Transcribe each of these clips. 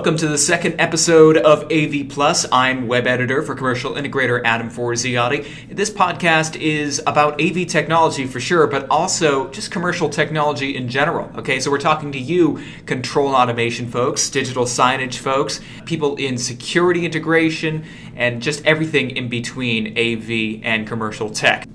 Welcome to the second episode of AV Plus. I'm web editor for commercial integrator Adam Forziati. This podcast is about AV technology for sure, but also just commercial technology in general. Okay, so we're talking to you, control automation folks, digital signage folks, people in security integration, and just everything in between AV and commercial tech.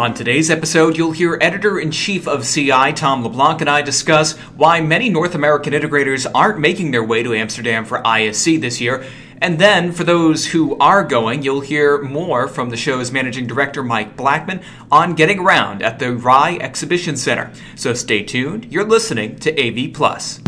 On today's episode, you'll hear editor in chief of CI, Tom LeBlanc, and I discuss why many North American integrators aren't making their way to Amsterdam for ISE this year. And then, for those who are going, you'll hear more from the show's managing director, Mike Blackman, on getting around at the RAI Exhibition Center. So stay tuned. You're listening to AV Plus.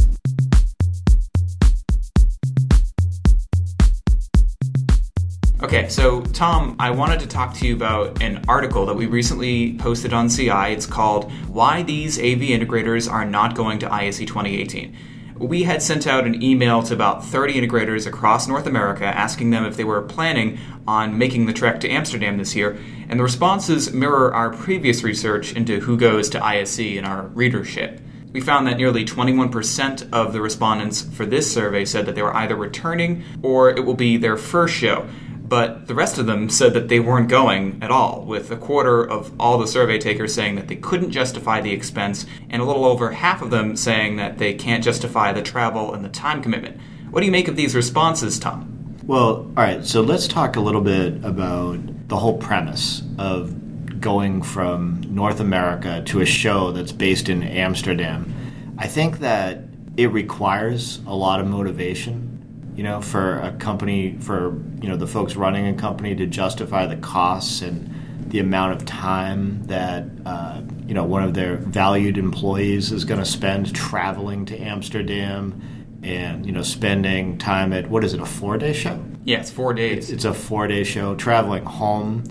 Okay, so Tom, I wanted to talk to you about an article that we recently posted on CI. It's called Why These AV Integrators Are Not Going to ISE 2018. We had sent out an email to about 30 integrators across North America asking them if they were planning on making the trek to Amsterdam this year, and the responses mirror our previous research into who goes to ISE in our readership. We found that nearly 21% of the respondents for this survey said that they were either returning or it will be their first show but the rest of them said that they weren't going at all, with a quarter of all the survey takers saying that they couldn't justify the expense, and a little over half of them saying that they can't justify the travel and the time commitment. What do you make of these responses, Tom? Well, all right, so let's talk a little bit about the whole premise of going from North America to a show that's based in Amsterdam. I think that it requires a lot of motivation you know, for a company, for you know the folks running a company to justify the costs and the amount of time that uh, you know one of their valued employees is going to spend traveling to Amsterdam and you know spending time at what is it a four day show? Yeah, it's four days. It's, a four day show. Traveling home,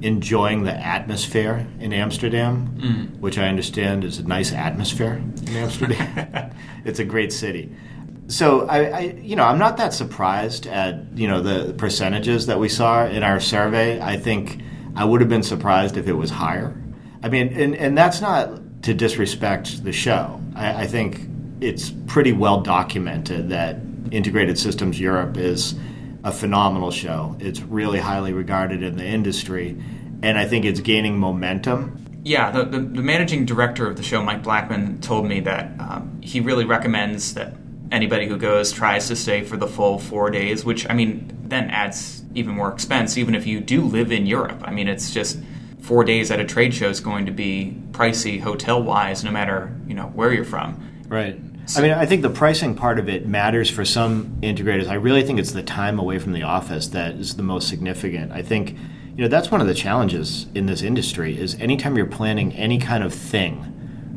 enjoying the atmosphere in Amsterdam, mm. which I understand is a nice atmosphere in Amsterdam. it's a great city so I, I, you know, I'm not that surprised at you know the percentages that we saw in our survey. I think I would have been surprised if it was higher. I mean, and, and that's not to disrespect the show. I, I think it's pretty well documented that Integrated Systems Europe is a phenomenal show. It's really highly regarded in the industry, and I think it's gaining momentum. Yeah, the, the, the managing director of the show, Mike Blackman, told me that um, he really recommends that anybody who goes tries to stay for the full four days, which I mean then adds even more expense, even if you do live in Europe. I mean, it's just four days at a trade show is going to be pricey hotel wise, no matter you know where you're from. Right. I mean, I think the pricing part of it matters for some integrators. I really think it's the time away from the office that is the most significant. I think, you know, that's one of the challenges in this industry is anytime you're planning any kind of thing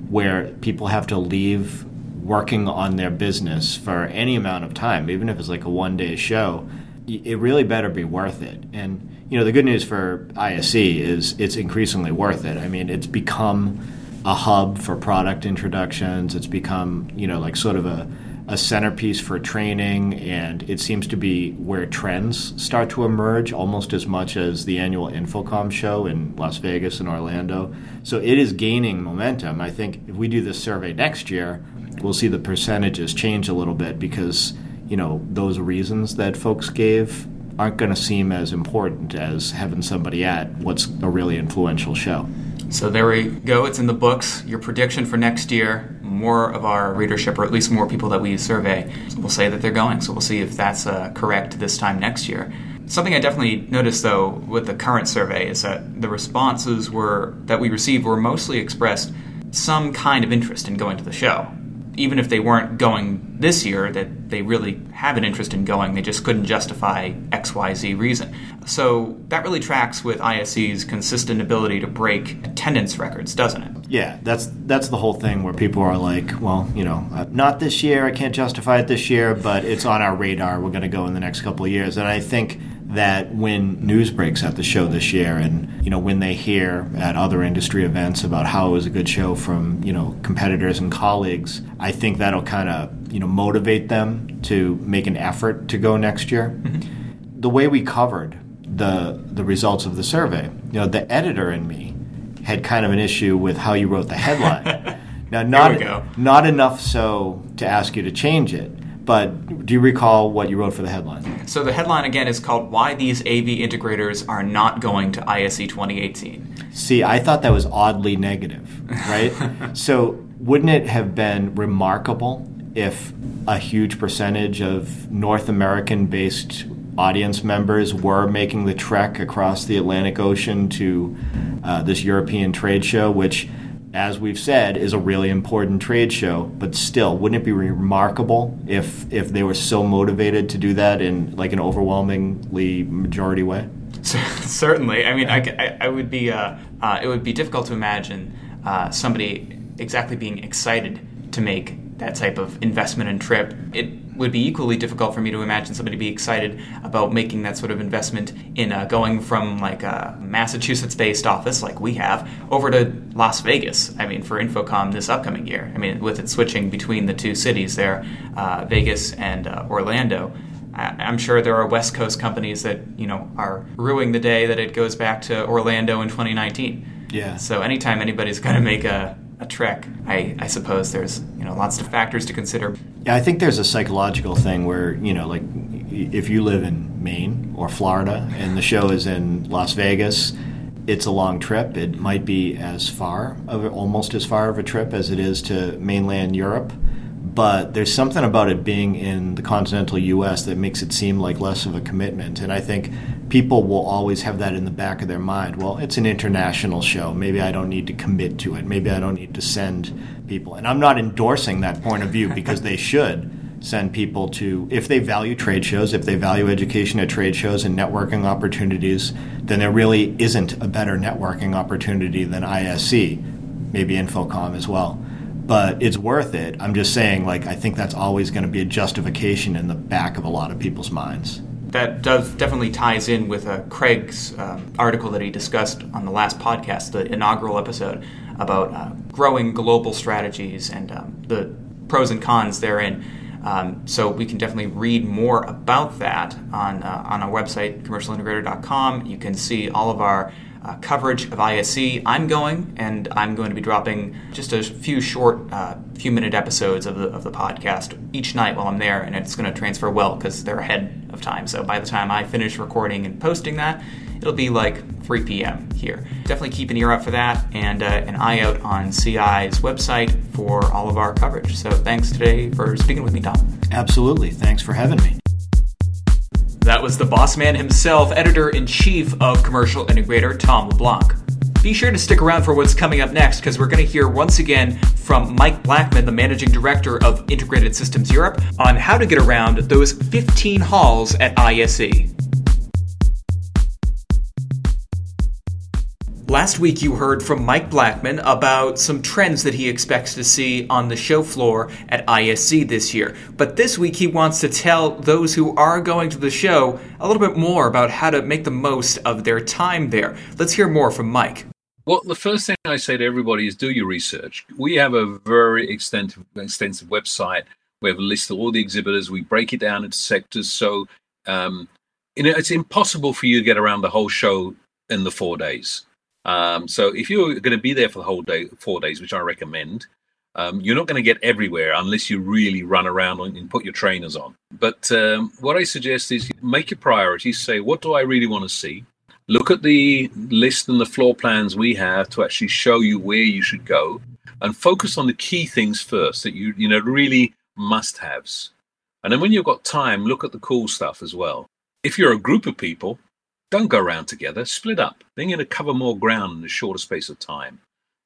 where people have to leave working on their business for any amount of time, even if it's like a one day show, it really better be worth it. And you know, the good news for ISE is it's increasingly worth it. I mean, it's become a hub for product introductions. It's become you know like sort of a a centerpiece for training, and it seems to be where trends start to emerge almost as much as the annual InfoComm show in Las Vegas and Orlando. So it is gaining momentum. I think if we do this survey next year, we'll see the percentages change a little bit because you know those reasons that folks gave aren't going to seem as important as having somebody at what's a really influential show. So there we go. It's in the books. Your prediction for next year: more of our readership, or at least more people that we survey, will say that they're going. So we'll see if that's uh, correct this time next year. Something I definitely noticed though with the current survey is that the responses were that we received were mostly expressed some kind of interest in going to the show even if they weren't going this year, that they really have an interest in going. They just couldn't justify XYZ reason. So that really tracks with ISE's consistent ability to break attendance records, doesn't it? Yeah, that's that's the whole thing where people are like, well, you know, uh, not this year. I can't justify it this year, but it's on our radar. We're going to go in the next couple of years, and I think that when news breaks at the show this year and you know when they hear at other industry events about how it was a good show from you know competitors and colleagues i think that'll kind of you know motivate them to make an effort to go next year mm-hmm. the way we covered the the results of the survey you know the editor and me had kind of an issue with how you wrote the headline Now, not not enough so to ask you to change it. But do you recall what you wrote for the headline? So the headline again is called "Why These AV Integrators Are Not Going to ISE 2018." See, I thought that was oddly negative, right? so wouldn't it have been remarkable if a huge percentage of North American-based audience members were making the trek across the Atlantic Ocean to uh, this European trade show, which as we've said, is a really important trade show. But still, wouldn't it be remarkable if if they were so motivated to do that in like an overwhelmingly majority way? Certainly, I mean, I, I, would be uh, uh, it would be difficult to imagine uh, somebody exactly being excited to make that type of investment and trip. It would be equally difficult for me to imagine somebody be excited about making that sort of investment in uh, going from like a Massachusetts-based office like we have over to Las Vegas. I mean, for InfoComm this upcoming year. I mean, with it switching between the two cities there, uh, Vegas and uh, Orlando. I'm sure there are West Coast companies that you know are ruining the day that it goes back to Orlando in 2019. Yeah. So anytime anybody's going to make a a trek. I, I suppose there's you know lots of factors to consider. Yeah, I think there's a psychological thing where you know like if you live in Maine or Florida and the show is in Las Vegas, it's a long trip. It might be as far of almost as far of a trip as it is to mainland Europe but there's something about it being in the continental U.S. that makes it seem like less of a commitment. And I think people will always have that in the back of their mind. Well, it's an international show. Maybe I don't need to commit to it. Maybe I don't need to send people. And I'm not endorsing that point of view because they should send people to, if they value trade shows, if they value education at trade shows and networking opportunities, then there really isn't a better networking opportunity than ISE, maybe InfoComm as well but it's worth it. I'm just saying, like, I think that's always going to be a justification in the back of a lot of people's minds. That does definitely ties in with uh, Craig's um, article that he discussed on the last podcast, the inaugural episode, about uh, growing global strategies and um, the pros and cons therein. Um, so we can definitely read more about that on uh, on our website, commercialintegrator.com. You can see all of our uh, coverage of ISE. I'm going, and I'm going to be dropping just a few short, uh, few minute episodes of the, of the podcast each night while I'm there, and it's going to transfer well because they're ahead of time. So by the time I finish recording and posting that, it'll be like 3 p.m. here. Definitely keep an ear out for that and uh, an eye out on CI's website for all of our coverage. So thanks today for speaking with me, Tom. Absolutely. Thanks for having me. That was the boss man himself, editor in chief of Commercial Integrator, Tom LeBlanc. Be sure to stick around for what's coming up next because we're going to hear once again from Mike Blackman, the managing director of Integrated Systems Europe, on how to get around those 15 halls at ISE. Last week, you heard from Mike Blackman about some trends that he expects to see on the show floor at ISE this year. But this week, he wants to tell those who are going to the show a little bit more about how to make the most of their time there. Let's hear more from Mike. Well, the first thing I say to everybody is do your research. We have a very extensive, extensive website. We have a list of all the exhibitors. We break it down into sectors. So, um, you know, it's impossible for you to get around the whole show in the four days. Um, so if you're going to be there for the whole day, four days, which I recommend, um, you're not going to get everywhere unless you really run around and put your trainers on. But um, what I suggest is make your priorities. Say, what do I really want to see? Look at the list and the floor plans we have to actually show you where you should go, and focus on the key things first that you you know really must-haves. And then when you've got time, look at the cool stuff as well. If you're a group of people, don't go around together. Split up. Then you're going to cover more ground in a shorter space of time.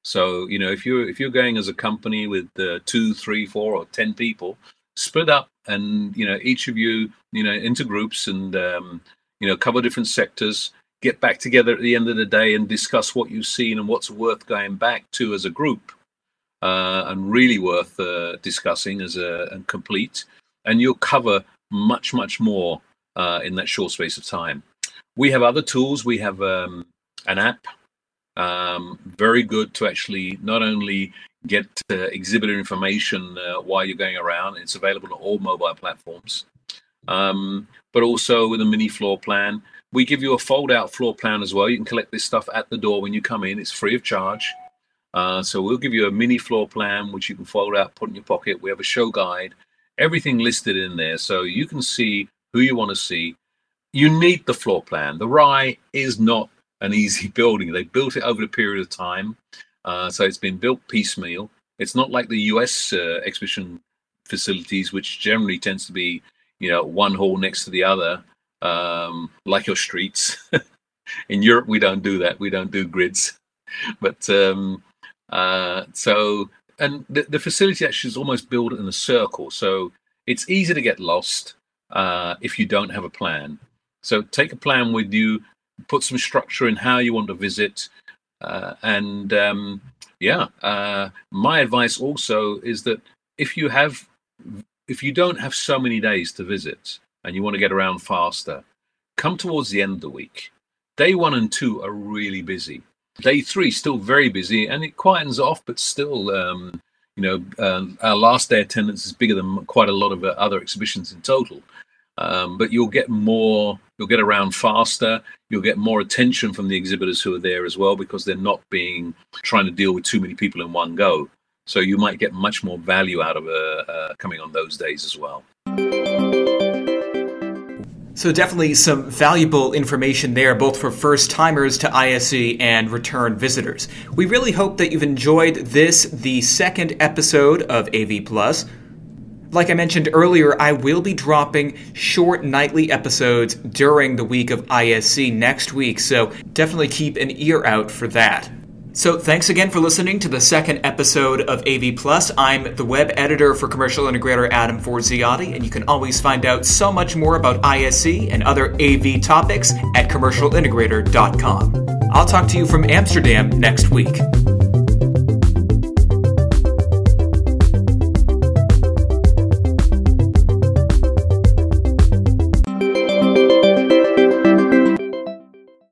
So you know, if you're if you're going as a company with uh, two, three, four, or ten people, split up, and you know, each of you, you know, into groups, and um, you know, cover different sectors. Get back together at the end of the day and discuss what you've seen and what's worth going back to as a group, uh, and really worth uh, discussing as a and complete. And you'll cover much, much more uh, in that short space of time. We have other tools. We have um, an app, um, very good to actually not only get uh, exhibitor information uh, while you're going around. It's available on all mobile platforms, um, but also with a mini floor plan. We give you a fold-out floor plan as well. You can collect this stuff at the door when you come in. It's free of charge. Uh, so we'll give you a mini floor plan, which you can fold out, put in your pocket. We have a show guide, everything listed in there, so you can see who you want to see. You need the floor plan. The RAI is not an easy building. They built it over a period of time, uh, so it's been built piecemeal. It's not like the U.S. Uh, exhibition facilities, which generally tends to be, you know, one hall next to the other, um, like your streets. in Europe, we don't do that. We don't do grids, but um, uh, so and the, the facility actually is almost built in a circle, so it's easy to get lost uh, if you don't have a plan. So take a plan with you, put some structure in how you want to visit, uh, and um, yeah, uh, my advice also is that if you have, if you don't have so many days to visit and you want to get around faster, come towards the end of the week. Day one and two are really busy. Day three still very busy, and it quietens off, but still, um, you know, uh, our last day attendance is bigger than quite a lot of uh, other exhibitions in total. Um, but you'll get more, you'll get around faster, you'll get more attention from the exhibitors who are there as well because they're not being trying to deal with too many people in one go. So you might get much more value out of uh, uh, coming on those days as well. So definitely some valuable information there, both for first timers to ISE and return visitors. We really hope that you've enjoyed this, the second episode of AV Plus. Like I mentioned earlier, I will be dropping short nightly episodes during the week of ISE next week, so definitely keep an ear out for that. So, thanks again for listening to the second episode of AV Plus. I'm the web editor for Commercial Integrator Adam Forziati, and you can always find out so much more about ISE and other AV topics at commercialintegrator.com. I'll talk to you from Amsterdam next week.